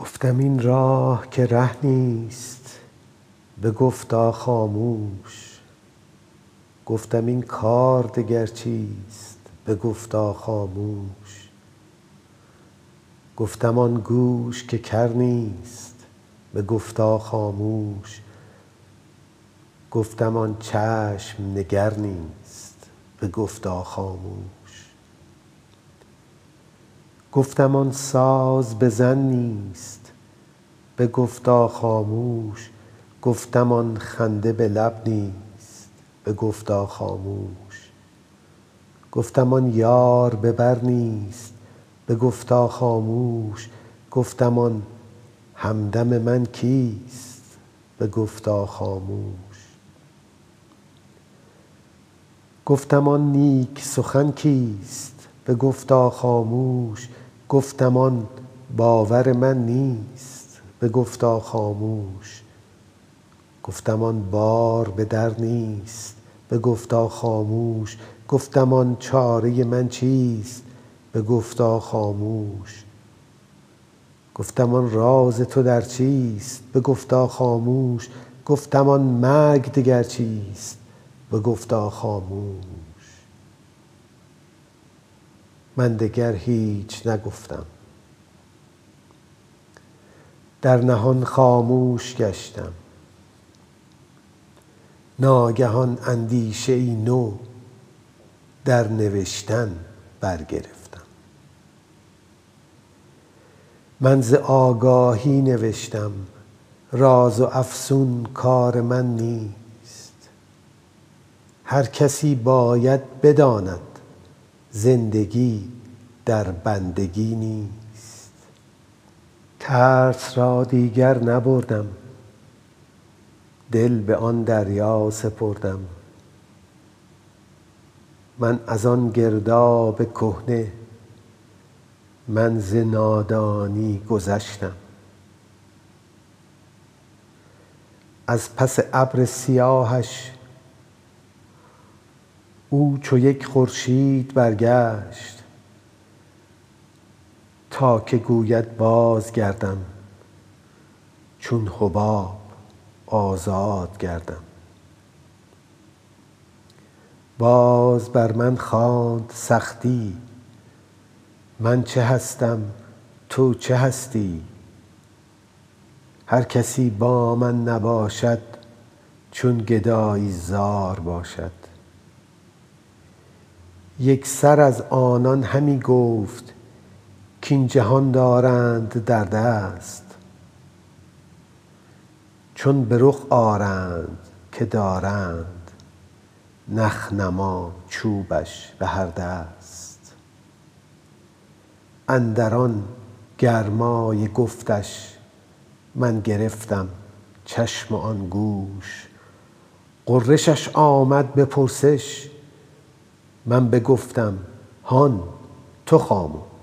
گفتم این راه که ره نیست. بگفتا خاموش. گفتم این کار دگر چیست؟ بگفتا خاموش. گفتم آن گوش که کر نیست. بگفتا خاموش. گفتم آن چشم نگر نیست. بگفتا خاموش. گفتم آن ساز بزن نیست. بگفتا خاموش گفتم آن خنده به لب نیست. بگفتا خاموش. گفتم آن یار به بر نیست. بگفتا خاموش گفتم آن همدم من کیست. بگفتا خاموش. گفتم آن نیک سخن کیست؟ بگفتا خاموش گفتم آن باور من نیست بگفتا خاموش. گفتم آن بار به در نیست بگفتا خاموش. گفتم آن چاره من چیست بگفتا خاموش. گفتم آن راز تو در چیست بگفتا خاموش. گفتم آن مرگ دگر چیست بگفتا خاموش. من دگر هیچ نگفتم. در نهان خاموش گشتم. ناگهان اندیشه ای نو در نوشتن برگرفتم. من ز آگاهی نوشتم. راز و افسون کار من نیست. هر کسی باید بداند زندگی در بندگی نیست. ترس را دیگر نبردم. دل به آن دریا سپردم. من از آن گرداب کهنه من ز نادانی گذشتم. از پس ابر سیاهش او چو یک خورشید برگشت تا که گوید بازگردم چون حباب آزاد گردم. باز بر من خواند سختی من چه هستم تو چه هستی؟ هر کسی با من نباشد چون گدایی زار باشد. یک سر از آنان همی گفت کاین جهان دارند در دست. چون به رخ آرند که دارند نخ نما چوبش به هر دست. اندر آن گرمای گفتش من گرفتم چشم آن گوش. غرشش آمد به پرسش من بگفتم هان تو خاموش